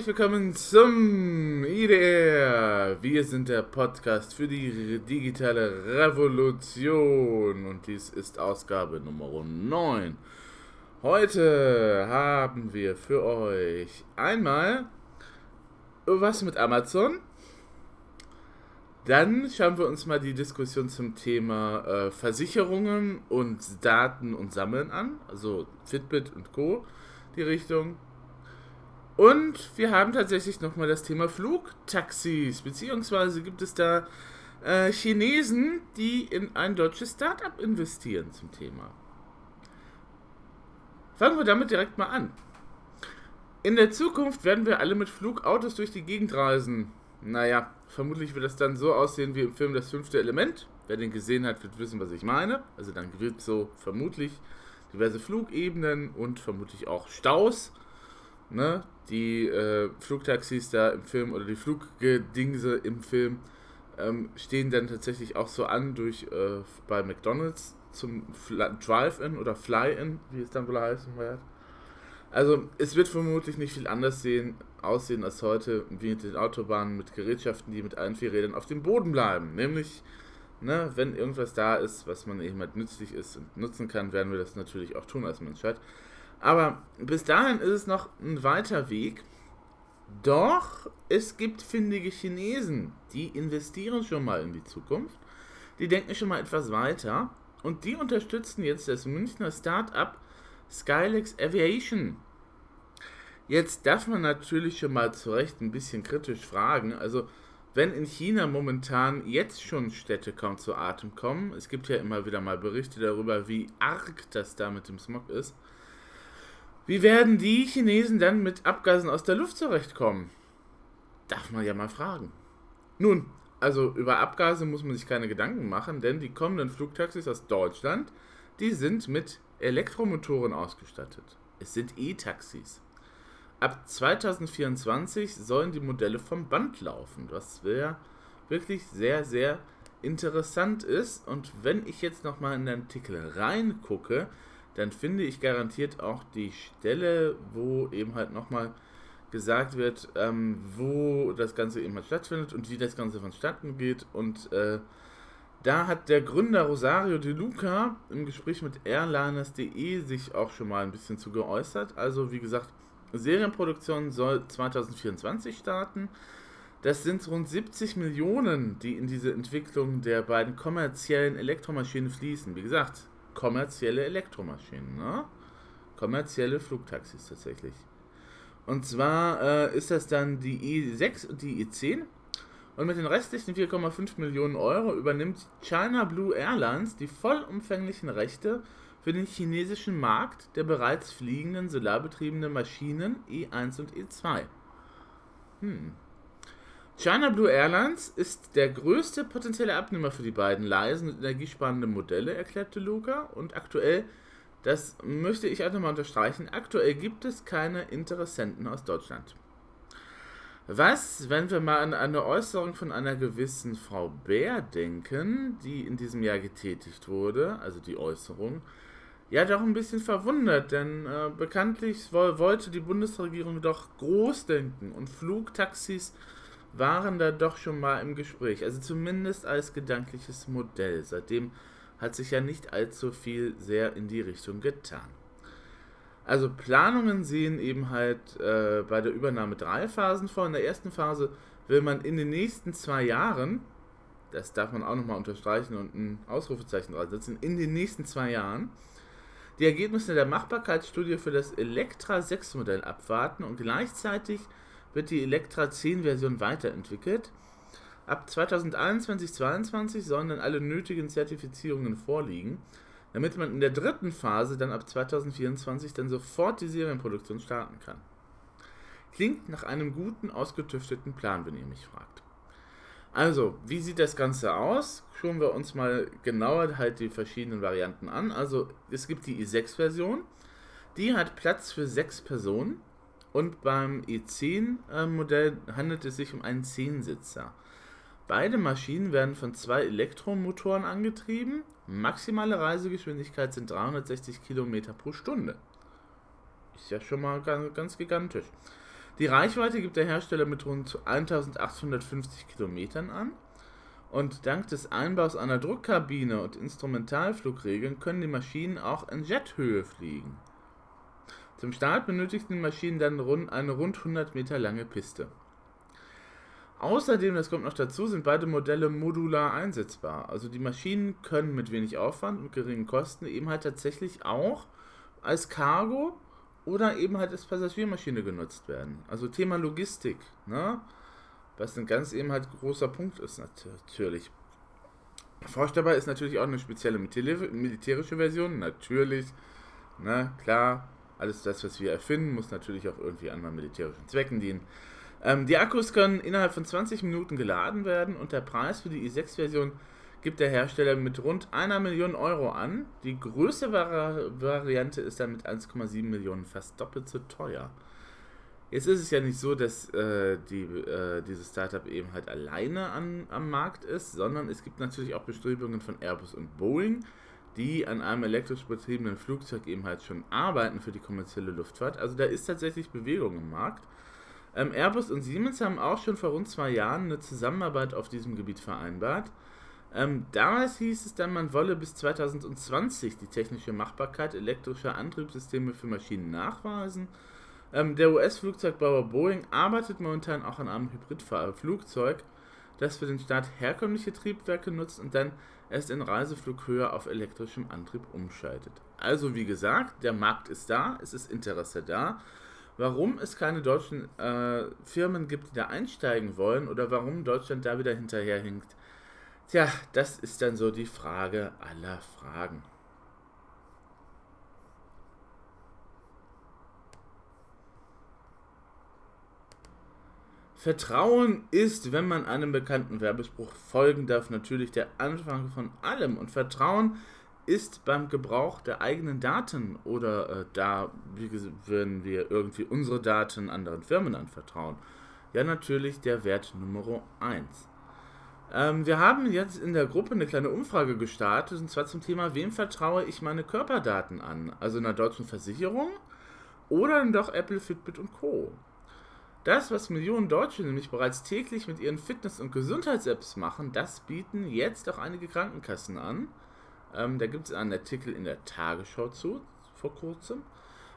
herzlich willkommen zum IDR. Wir sind der Podcast für die digitale Revolution und dies ist Ausgabe Nummer 9. Heute haben wir für euch einmal was mit Amazon. Dann schauen wir uns mal die Diskussion zum Thema äh, Versicherungen und Daten und Sammeln an, also Fitbit und Co. die Richtung. Und wir haben tatsächlich nochmal das Thema Flugtaxis, beziehungsweise gibt es da äh, Chinesen, die in ein deutsches Startup investieren zum Thema. Fangen wir damit direkt mal an. In der Zukunft werden wir alle mit Flugautos durch die Gegend reisen. Naja, vermutlich wird das dann so aussehen wie im Film Das fünfte Element. Wer den gesehen hat, wird wissen, was ich meine. Also dann wird so vermutlich diverse Flugebenen und vermutlich auch Staus ne, die äh, Flugtaxis da im Film oder die Fluggedingse im Film ähm, stehen dann tatsächlich auch so an durch äh, bei McDonalds zum Drive-In oder Fly-In, wie es dann wohl heißen wird. Also es wird vermutlich nicht viel anders sehen, aussehen als heute, wie mit den Autobahnen mit Gerätschaften, die mit allen vier Rädern auf dem Boden bleiben. Nämlich, ne, wenn irgendwas da ist, was man eben halt nützlich ist und nutzen kann, werden wir das natürlich auch tun als Menschheit. Aber bis dahin ist es noch ein weiter Weg. Doch es gibt findige Chinesen, die investieren schon mal in die Zukunft. Die denken schon mal etwas weiter. Und die unterstützen jetzt das Münchner Start-up Skylex Aviation. Jetzt darf man natürlich schon mal zu Recht ein bisschen kritisch fragen. Also, wenn in China momentan jetzt schon Städte kaum zu Atem kommen, es gibt ja immer wieder mal Berichte darüber, wie arg das da mit dem Smog ist, wie werden die Chinesen dann mit Abgasen aus der Luft zurechtkommen? Darf man ja mal fragen. Nun, also über Abgase muss man sich keine Gedanken machen, denn die kommenden Flugtaxis aus Deutschland, die sind mit Elektromotoren ausgestattet. Es sind E-Taxis. Ab 2024 sollen die Modelle vom Band laufen, was wirklich sehr, sehr interessant ist. Und wenn ich jetzt nochmal in den Artikel reingucke, dann finde ich garantiert auch die Stelle, wo eben halt nochmal gesagt wird, ähm, wo das Ganze eben halt stattfindet und wie das Ganze vonstatten geht. Und äh, da hat der Gründer Rosario De Luca im Gespräch mit Airliners.de sich auch schon mal ein bisschen zu geäußert. Also wie gesagt, Serienproduktion soll 2024 starten. Das sind rund 70 Millionen, die in diese Entwicklung der beiden kommerziellen Elektromaschinen fließen. Wie gesagt, kommerzielle Elektromaschinen, ne? Kommerzielle Flugtaxis tatsächlich. Und zwar äh, ist das dann die i6 und die i10. Und mit den restlichen 4,5 Millionen Euro übernimmt China Blue Airlines die vollumfänglichen Rechte für den chinesischen Markt der bereits fliegenden solarbetriebenen Maschinen E1 und E2. Hm. China Blue Airlines ist der größte potenzielle Abnehmer für die beiden leisen und energiesparenden Modelle, erklärte Luca. Und aktuell, das möchte ich auch nochmal unterstreichen, aktuell gibt es keine Interessenten aus Deutschland. Was, wenn wir mal an eine Äußerung von einer gewissen Frau Bär denken, die in diesem Jahr getätigt wurde, also die Äußerung, ja doch ein bisschen verwundert, denn äh, bekanntlich wollte die Bundesregierung doch groß denken und Flugtaxis waren da doch schon mal im Gespräch. Also zumindest als gedankliches Modell. Seitdem hat sich ja nicht allzu viel sehr in die Richtung getan. Also Planungen sehen eben halt äh, bei der Übernahme drei Phasen vor. In der ersten Phase will man in den nächsten zwei Jahren, das darf man auch nochmal unterstreichen und ein Ausrufezeichen setzen, in den nächsten zwei Jahren die Ergebnisse der Machbarkeitsstudie für das Elektra 6 Modell abwarten und gleichzeitig wird die Elektra 10 Version weiterentwickelt. Ab 2021-22 sollen dann alle nötigen Zertifizierungen vorliegen, damit man in der dritten Phase dann ab 2024 dann sofort die Serienproduktion starten kann. Klingt nach einem guten, ausgetüfteten Plan, wenn ihr mich fragt. Also, wie sieht das Ganze aus? Schauen wir uns mal genauer halt die verschiedenen Varianten an. Also, es gibt die i6-Version, die hat Platz für sechs Personen. Und beim E10-Modell handelt es sich um einen Zehnsitzer. Beide Maschinen werden von zwei Elektromotoren angetrieben. Maximale Reisegeschwindigkeit sind 360 km pro Stunde. Ist ja schon mal ganz, ganz gigantisch. Die Reichweite gibt der Hersteller mit rund 1850 Kilometern an. Und dank des Einbaus einer Druckkabine und Instrumentalflugregeln können die Maschinen auch in Jethöhe fliegen. Zum Start benötigten die Maschinen dann rund eine rund 100 Meter lange Piste. Außerdem, das kommt noch dazu, sind beide Modelle modular einsetzbar. Also die Maschinen können mit wenig Aufwand und geringen Kosten eben halt tatsächlich auch als Cargo oder eben halt als Passagiermaschine genutzt werden. Also Thema Logistik, ne? was ein ganz eben halt großer Punkt ist natürlich. Vorstellbar ist natürlich auch eine spezielle militärische Version, natürlich, ne, klar, alles das, was wir erfinden, muss natürlich auch irgendwie anderen militärischen Zwecken dienen. Ähm, die Akkus können innerhalb von 20 Minuten geladen werden und der Preis für die i6-Version gibt der Hersteller mit rund einer Million Euro an. Die größte Vari Variante ist dann mit 1,7 Millionen fast doppelt so teuer. Jetzt ist es ja nicht so, dass äh, die, äh, dieses Startup eben halt alleine an, am Markt ist, sondern es gibt natürlich auch Bestrebungen von Airbus und Boeing, die an einem elektrisch betriebenen Flugzeug eben halt schon arbeiten für die kommerzielle Luftfahrt. Also da ist tatsächlich Bewegung im Markt. Ähm, Airbus und Siemens haben auch schon vor rund zwei Jahren eine Zusammenarbeit auf diesem Gebiet vereinbart. Ähm, damals hieß es dann, man wolle bis 2020 die technische Machbarkeit elektrischer Antriebssysteme für Maschinen nachweisen. Ähm, der US-Flugzeugbauer Boeing arbeitet momentan auch an einem Hybridflugzeug, das für den Start herkömmliche Triebwerke nutzt und dann erst in Reiseflughöhe auf elektrischem Antrieb umschaltet. Also wie gesagt, der Markt ist da, es ist Interesse da. Warum es keine deutschen äh, Firmen gibt, die da einsteigen wollen oder warum Deutschland da wieder hinterherhinkt, tja, das ist dann so die Frage aller Fragen. Vertrauen ist, wenn man einem bekannten Werbespruch folgen darf, natürlich der Anfang von allem. Und Vertrauen ist beim Gebrauch der eigenen Daten oder äh, da, wie würden wir irgendwie unsere Daten anderen Firmen anvertrauen, ja natürlich der Wert Nummer 1. Ähm, wir haben jetzt in der Gruppe eine kleine Umfrage gestartet, und zwar zum Thema, wem vertraue ich meine Körperdaten an? Also einer deutschen Versicherung oder dann doch Apple, Fitbit und Co. Das, was Millionen Deutsche nämlich bereits täglich mit ihren Fitness- und Gesundheits-Apps machen, das bieten jetzt auch einige Krankenkassen an. Ähm, da gibt es einen Artikel in der Tagesschau zu, vor kurzem.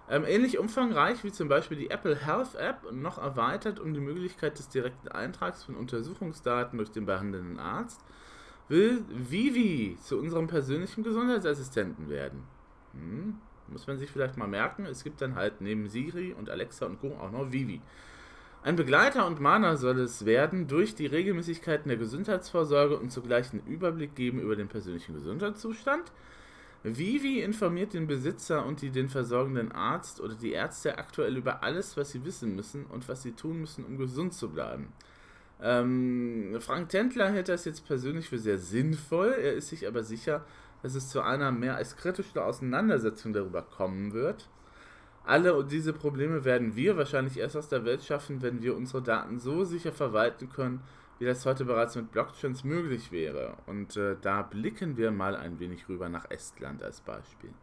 Ähm, ähnlich umfangreich wie zum Beispiel die Apple Health App und noch erweitert um die Möglichkeit des direkten Eintrags von Untersuchungsdaten durch den behandelnden Arzt, will Vivi zu unserem persönlichen Gesundheitsassistenten werden. Hm, muss man sich vielleicht mal merken, es gibt dann halt neben Siri und Alexa und Co. auch noch Vivi. Ein Begleiter und Mahner soll es werden, durch die Regelmäßigkeiten der Gesundheitsvorsorge und zugleich einen Überblick geben über den persönlichen Gesundheitszustand. Vivi informiert den Besitzer und die den versorgenden Arzt oder die Ärzte aktuell über alles, was sie wissen müssen und was sie tun müssen, um gesund zu bleiben. Ähm, Frank Tentler hält das jetzt persönlich für sehr sinnvoll. Er ist sich aber sicher, dass es zu einer mehr als kritischen Auseinandersetzung darüber kommen wird. Alle diese Probleme werden wir wahrscheinlich erst aus der Welt schaffen, wenn wir unsere Daten so sicher verwalten können, wie das heute bereits mit Blockchains möglich wäre. Und äh, da blicken wir mal ein wenig rüber nach Estland als Beispiel.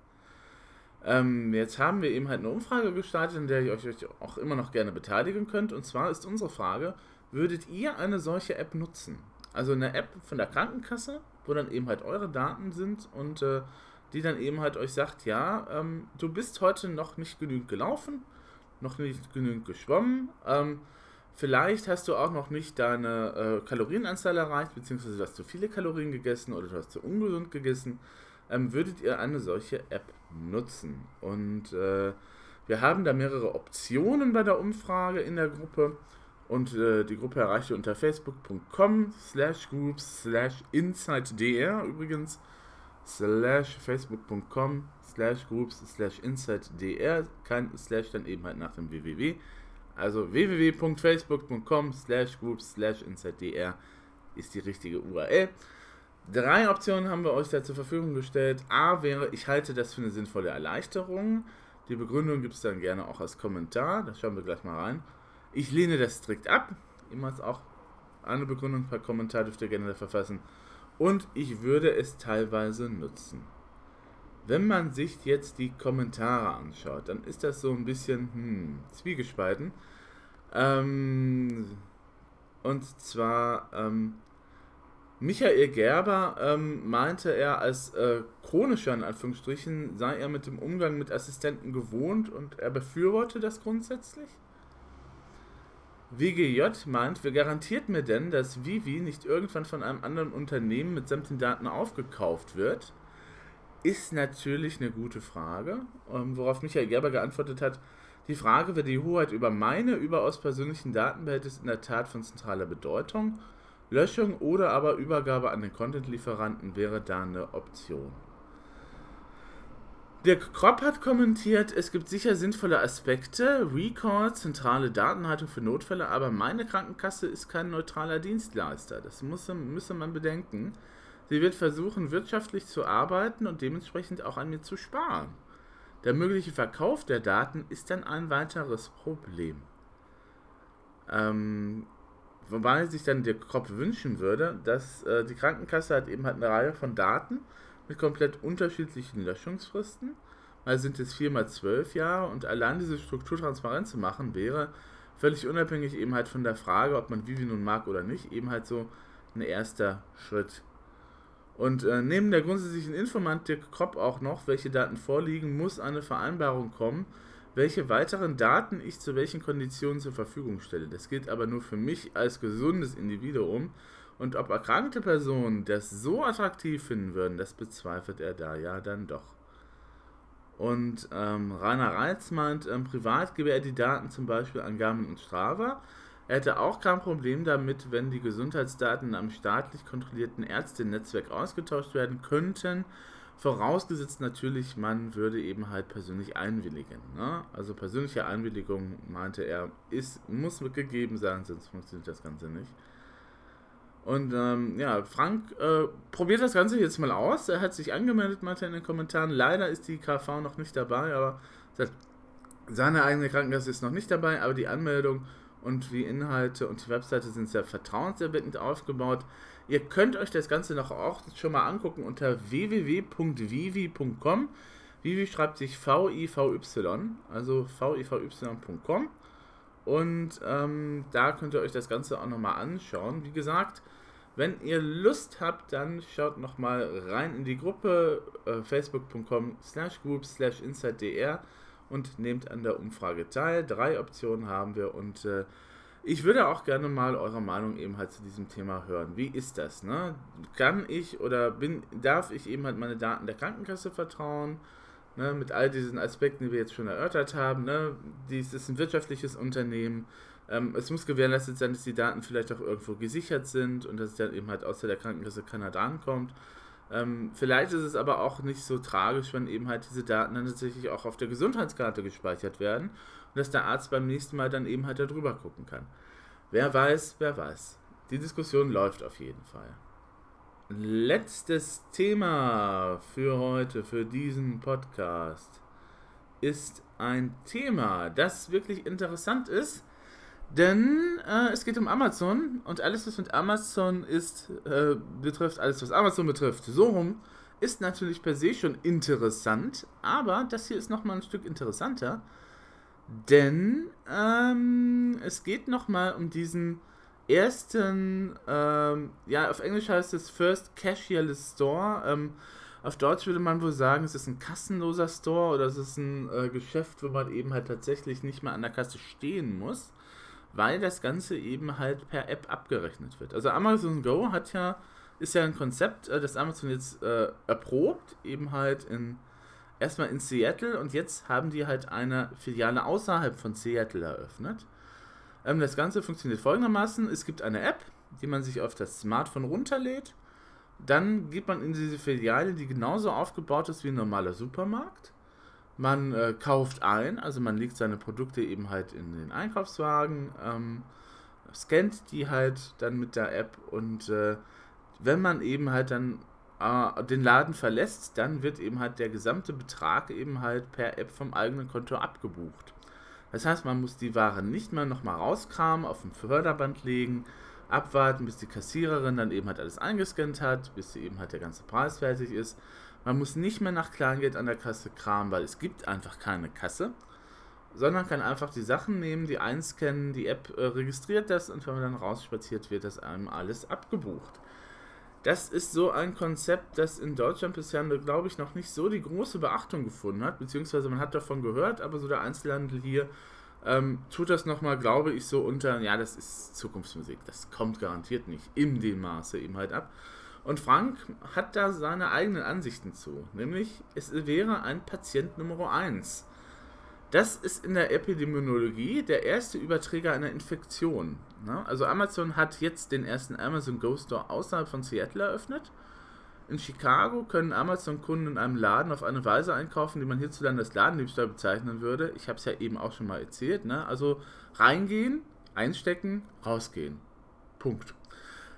Ähm, jetzt haben wir eben halt eine Umfrage gestartet, in der ihr euch auch immer noch gerne beteiligen könnt. Und zwar ist unsere Frage, würdet ihr eine solche App nutzen? Also eine App von der Krankenkasse, wo dann eben halt eure Daten sind und äh, die dann eben halt euch sagt, ja, ähm, du bist heute noch nicht genügend gelaufen, noch nicht genügend geschwommen, ähm, vielleicht hast du auch noch nicht deine äh, Kalorienanzahl erreicht, beziehungsweise du hast zu viele Kalorien gegessen oder du hast zu ungesund gegessen, ähm, würdet ihr eine solche App nutzen? Und äh, wir haben da mehrere Optionen bei der Umfrage in der Gruppe. Und äh, die Gruppe erreicht ihr unter facebook.com slash groups slash insidedr übrigens slash facebook.com slash groups slash insight.dr kein slash dann eben halt nach dem www also www.facebook.com slash groups slash insight.dr ist die richtige URL drei Optionen haben wir euch da zur Verfügung gestellt. A wäre, ich halte das für eine sinnvolle Erleichterung. Die Begründung gibt es dann gerne auch als Kommentar. Da schauen wir gleich mal rein. Ich lehne das strikt ab. Immer auch eine Begründung per Kommentar dürft ihr gerne verfassen und ich würde es teilweise nutzen. Wenn man sich jetzt die Kommentare anschaut, dann ist das so ein bisschen hm, zwiegespalten. Ähm, und zwar ähm, Michael Gerber ähm, meinte er, als äh, chronischer in Anführungsstrichen sei er mit dem Umgang mit Assistenten gewohnt und er befürworte das grundsätzlich. WGJ meint, wer garantiert mir denn, dass Vivi nicht irgendwann von einem anderen Unternehmen mit sämtlichen Daten aufgekauft wird? Ist natürlich eine gute Frage, ähm, worauf Michael Gerber geantwortet hat, die Frage, wer die Hoheit über meine überaus persönlichen Daten behält, ist in der Tat von zentraler Bedeutung. Löschung oder aber Übergabe an den Content-Lieferanten wäre da eine Option. Dirk Kropp hat kommentiert, es gibt sicher sinnvolle Aspekte, Recall, zentrale Datenhaltung für Notfälle, aber meine Krankenkasse ist kein neutraler Dienstleister. Das muss, müsse man bedenken. Sie wird versuchen, wirtschaftlich zu arbeiten und dementsprechend auch an mir zu sparen. Der mögliche Verkauf der Daten ist dann ein weiteres Problem. Ähm, wobei sich dann der Kopf wünschen würde, dass äh, die Krankenkasse hat eben halt eine Reihe von Daten mit komplett unterschiedlichen Löschungsfristen. Mal sind es 4 mal 12 Jahre und allein diese Struktur transparent zu machen, wäre völlig unabhängig eben halt von der Frage, ob man Vivi nun mag oder nicht, eben halt so ein erster Schritt. Und äh, neben der grundsätzlichen Informant Dirk Kropp auch noch, welche Daten vorliegen, muss eine Vereinbarung kommen, welche weiteren Daten ich zu welchen Konditionen zur Verfügung stelle. Das gilt aber nur für mich als gesundes Individuum und ob erkrankte Personen das so attraktiv finden würden, das bezweifelt er da ja dann doch. Und ähm, Rainer Reitz meint, ähm, privat gebe er die Daten zum Beispiel an Garmin und Strava. Er hätte auch kein Problem damit, wenn die Gesundheitsdaten am staatlich kontrollierten Ärztenetzwerk ausgetauscht werden könnten. Vorausgesetzt natürlich, man würde eben halt persönlich einwilligen. Ne? Also persönliche Einwilligung, meinte er, ist, muss gegeben sein, sonst funktioniert das Ganze nicht. Und ähm, ja, Frank äh, probiert das Ganze jetzt mal aus. Er hat sich angemeldet, meinte in den Kommentaren. Leider ist die KV noch nicht dabei, aber seine eigene Krankenkasse ist noch nicht dabei, aber die Anmeldung und die Inhalte und die Webseite sind sehr vertrauenserweckend aufgebaut. Ihr könnt euch das Ganze noch auch schon mal angucken unter www.vivi.com. Vivi schreibt sich V-I-V-Y, also V-I-V-Y.com. Und ähm, da könnt ihr euch das Ganze auch nochmal anschauen. Wie gesagt, wenn ihr Lust habt, dann schaut nochmal rein in die Gruppe äh, facebook.com slash group slash insidedr und nehmt an der Umfrage teil. Drei Optionen haben wir und äh, ich würde auch gerne mal eure Meinung eben halt zu diesem Thema hören. Wie ist das? Ne? Kann ich oder bin, darf ich eben halt meine Daten der Krankenkasse vertrauen? Ne, mit all diesen Aspekten, die wir jetzt schon erörtert haben. Ne, dies ist ein wirtschaftliches Unternehmen. Ähm, es muss gewährleistet sein, dass die Daten vielleicht auch irgendwo gesichert sind und dass es dann eben halt außer der Krankenkasse keiner da ankommt. Ähm, vielleicht ist es aber auch nicht so tragisch, wenn eben halt diese Daten dann tatsächlich auch auf der Gesundheitskarte gespeichert werden und dass der Arzt beim nächsten Mal dann eben halt da drüber gucken kann. Wer weiß, wer weiß. Die Diskussion läuft auf jeden Fall letztes Thema für heute, für diesen Podcast, ist ein Thema, das wirklich interessant ist, denn äh, es geht um Amazon und alles, was mit Amazon ist, äh, betrifft, alles, was Amazon betrifft, so rum, ist natürlich per se schon interessant, aber das hier ist nochmal ein Stück interessanter, denn ähm, es geht nochmal um diesen ersten, ähm, ja, auf Englisch heißt es First Cashierless Store. Ähm, auf Deutsch würde man wohl sagen, es ist ein kassenloser Store oder es ist ein äh, Geschäft, wo man eben halt tatsächlich nicht mehr an der Kasse stehen muss, weil das Ganze eben halt per App abgerechnet wird. Also Amazon Go hat ja, ist ja ein Konzept, äh, das Amazon jetzt äh, erprobt, eben halt in erstmal in Seattle und jetzt haben die halt eine Filiale außerhalb von Seattle eröffnet. Ähm, das Ganze funktioniert folgendermaßen: Es gibt eine App, die man sich auf das Smartphone runterlädt. Dann geht man in diese Filiale, die genauso aufgebaut ist wie ein normaler Supermarkt. Man äh, kauft ein, also man legt seine Produkte eben halt in den Einkaufswagen, ähm, scannt die halt dann mit der App und äh, wenn man eben halt dann äh, den Laden verlässt, dann wird eben halt der gesamte Betrag eben halt per App vom eigenen Konto abgebucht. Das heißt, man muss die Ware nicht mehr nochmal rauskramen, auf dem Förderband legen, abwarten, bis die Kassiererin dann eben halt alles eingescannt hat, bis eben halt der ganze Preis fertig ist. Man muss nicht mehr nach Kleingeld an der Kasse kramen, weil es gibt einfach keine Kasse. sondern kann einfach die Sachen nehmen, die einscannen, die App äh, registriert das und wenn man dann rausspaziert, wird das einem alles abgebucht. Das ist so ein Konzept, das in Deutschland bisher, glaube ich, noch nicht so die große Beachtung gefunden hat, beziehungsweise man hat davon gehört, aber so der Einzelhandel hier ähm, tut das nochmal, glaube ich, so unter, ja, das ist Zukunftsmusik, das kommt garantiert nicht in dem Maße eben halt ab. Und Frank hat da seine eigenen Ansichten zu, nämlich es wäre ein Patient Nummer 1 das ist in der Epidemiologie der erste Überträger einer Infektion. Ne? Also Amazon hat jetzt den ersten Amazon Go Store außerhalb von Seattle eröffnet. In Chicago können Amazon-Kunden in einem Laden auf eine Weise einkaufen, die man hierzulande als Ladendiebstahl bezeichnen würde. Ich habe es ja eben auch schon mal erzählt. Ne? Also reingehen, einstecken, rausgehen. Punkt.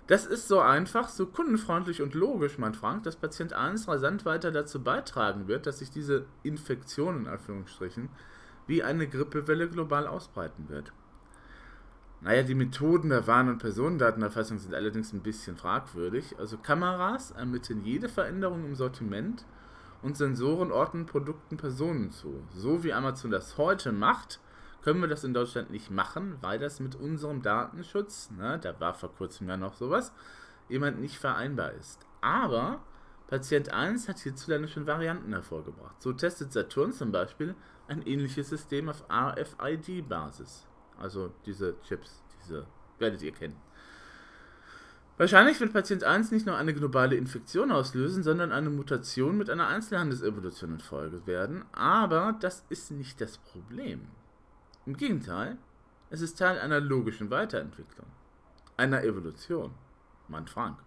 Das ist so einfach, so kundenfreundlich und logisch, mein Frank, dass Patient 1 rasant weiter dazu beitragen wird, dass sich diese Infektion in Anführungsstrichen wie eine Grippewelle global ausbreiten wird. Naja, die Methoden der Warn- und Personendatenerfassung sind allerdings ein bisschen fragwürdig. Also Kameras ermitteln jede Veränderung im Sortiment und Sensoren ordnen Produkten Personen zu. So wie Amazon das heute macht, können wir das in Deutschland nicht machen, weil das mit unserem Datenschutz, ne, da war vor kurzem ja noch sowas, jemand nicht vereinbar ist. Aber Patient 1 hat hierzulande schon Varianten hervorgebracht. So testet Saturn zum Beispiel ein ähnliches System auf RFID-Basis. Also diese Chips, diese werdet ihr kennen. Wahrscheinlich wird Patient 1 nicht nur eine globale Infektion auslösen, sondern eine Mutation mit einer Einzelhandelsevolution in Folge werden. Aber das ist nicht das Problem. Im Gegenteil, es ist Teil einer logischen Weiterentwicklung, einer Evolution. Mein Frank.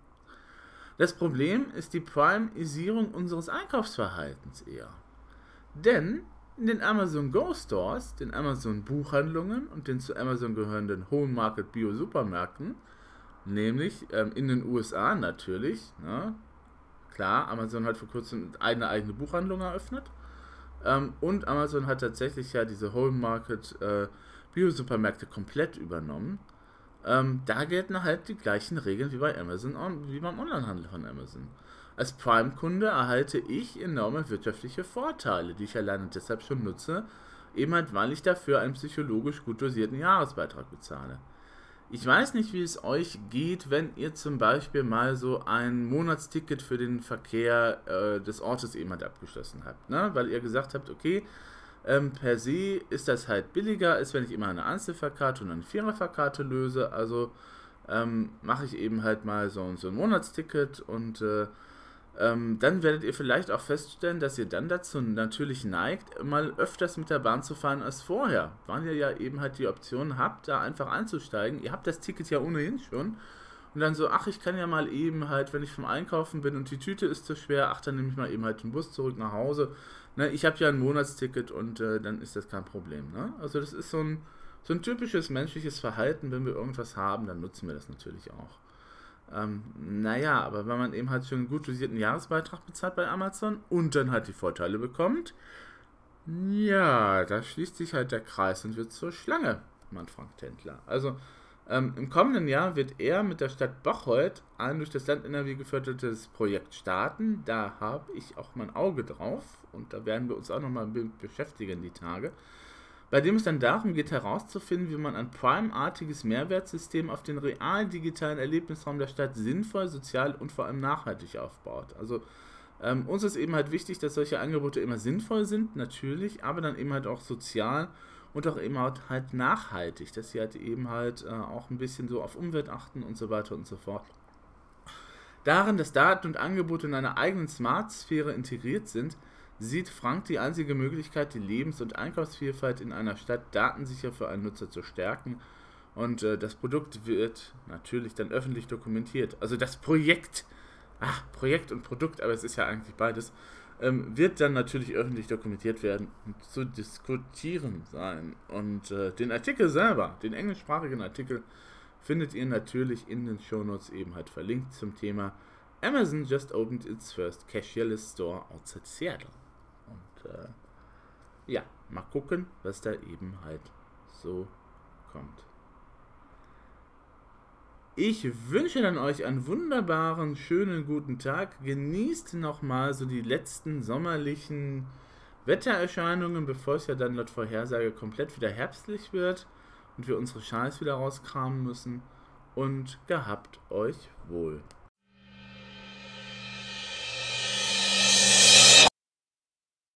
Das Problem ist die Primisierung unseres Einkaufsverhaltens eher. Denn in den Amazon Go Stores, den Amazon Buchhandlungen und den zu Amazon gehörenden Home Market Bio Supermärkten, nämlich ähm, in den USA natürlich, ne? klar, Amazon hat vor kurzem eine eigene Buchhandlung eröffnet ähm, und Amazon hat tatsächlich ja diese Home Market äh, Bio Supermärkte komplett übernommen. Ähm, da gelten halt die gleichen Regeln wie bei Amazon, wie beim Onlinehandel von Amazon. Als Prime-Kunde erhalte ich enorme wirtschaftliche Vorteile, die ich alleine deshalb schon nutze, eben halt, weil ich dafür einen psychologisch gut dosierten Jahresbeitrag bezahle. Ich weiß nicht, wie es euch geht, wenn ihr zum Beispiel mal so ein Monatsticket für den Verkehr äh, des Ortes eben halt abgeschlossen habt, ne? weil ihr gesagt habt, okay, ähm, per se ist das halt billiger, als wenn ich immer eine Einzelfahrkarte und eine Viererfahrkarte löse. Also ähm, mache ich eben halt mal so, so ein Monatsticket und äh, ähm, dann werdet ihr vielleicht auch feststellen, dass ihr dann dazu natürlich neigt, mal öfters mit der Bahn zu fahren als vorher, weil ihr ja eben halt die Option habt, da einfach einzusteigen. Ihr habt das Ticket ja ohnehin schon. Und dann so, ach, ich kann ja mal eben halt, wenn ich vom Einkaufen bin und die Tüte ist zu schwer, ach, dann nehme ich mal eben halt den Bus zurück nach Hause. Ne, ich habe ja ein Monatsticket und äh, dann ist das kein Problem. Ne? Also das ist so ein, so ein typisches menschliches Verhalten. Wenn wir irgendwas haben, dann nutzen wir das natürlich auch. Ähm, naja, aber wenn man eben halt schon einen gut dosierten Jahresbeitrag bezahlt bei Amazon und dann halt die Vorteile bekommt, ja, da schließt sich halt der Kreis und wird zur Schlange, meint Frank Tendler. Also ähm, im kommenden Jahr wird er mit der Stadt Bocholt ein durch das Land NRW gefördertes Projekt starten. Da habe ich auch mein Auge drauf und da werden wir uns auch nochmal beschäftigen die Tage bei dem es dann darum geht herauszufinden, wie man ein Prime-artiges Mehrwertsystem auf den real digitalen Erlebnisraum der Stadt sinnvoll, sozial und vor allem nachhaltig aufbaut. Also ähm, uns ist eben halt wichtig, dass solche Angebote immer sinnvoll sind, natürlich, aber dann eben halt auch sozial und auch eben halt, halt nachhaltig, dass sie halt eben halt äh, auch ein bisschen so auf Umwelt achten und so weiter und so fort. Darin, dass Daten und Angebote in einer eigenen Smart-Sphäre integriert sind, sieht Frank die einzige Möglichkeit, die Lebens- und Einkaufsvielfalt in einer Stadt datensicher für einen Nutzer zu stärken. Und äh, das Produkt wird natürlich dann öffentlich dokumentiert. Also das Projekt, ach, Projekt und Produkt, aber es ist ja eigentlich beides, ähm, wird dann natürlich öffentlich dokumentiert werden und zu diskutieren sein. Und äh, den Artikel selber, den englischsprachigen Artikel, findet ihr natürlich in den Shownotes eben halt verlinkt zum Thema Amazon just opened its first cashierless store outside Seattle äh, ja, mal gucken, was da eben halt so kommt. Ich wünsche dann euch einen wunderbaren, schönen, guten Tag. Genießt nochmal so die letzten sommerlichen Wettererscheinungen, bevor es ja dann laut Vorhersage komplett wieder herbstlich wird und wir unsere Schals wieder rauskramen müssen. Und gehabt euch wohl.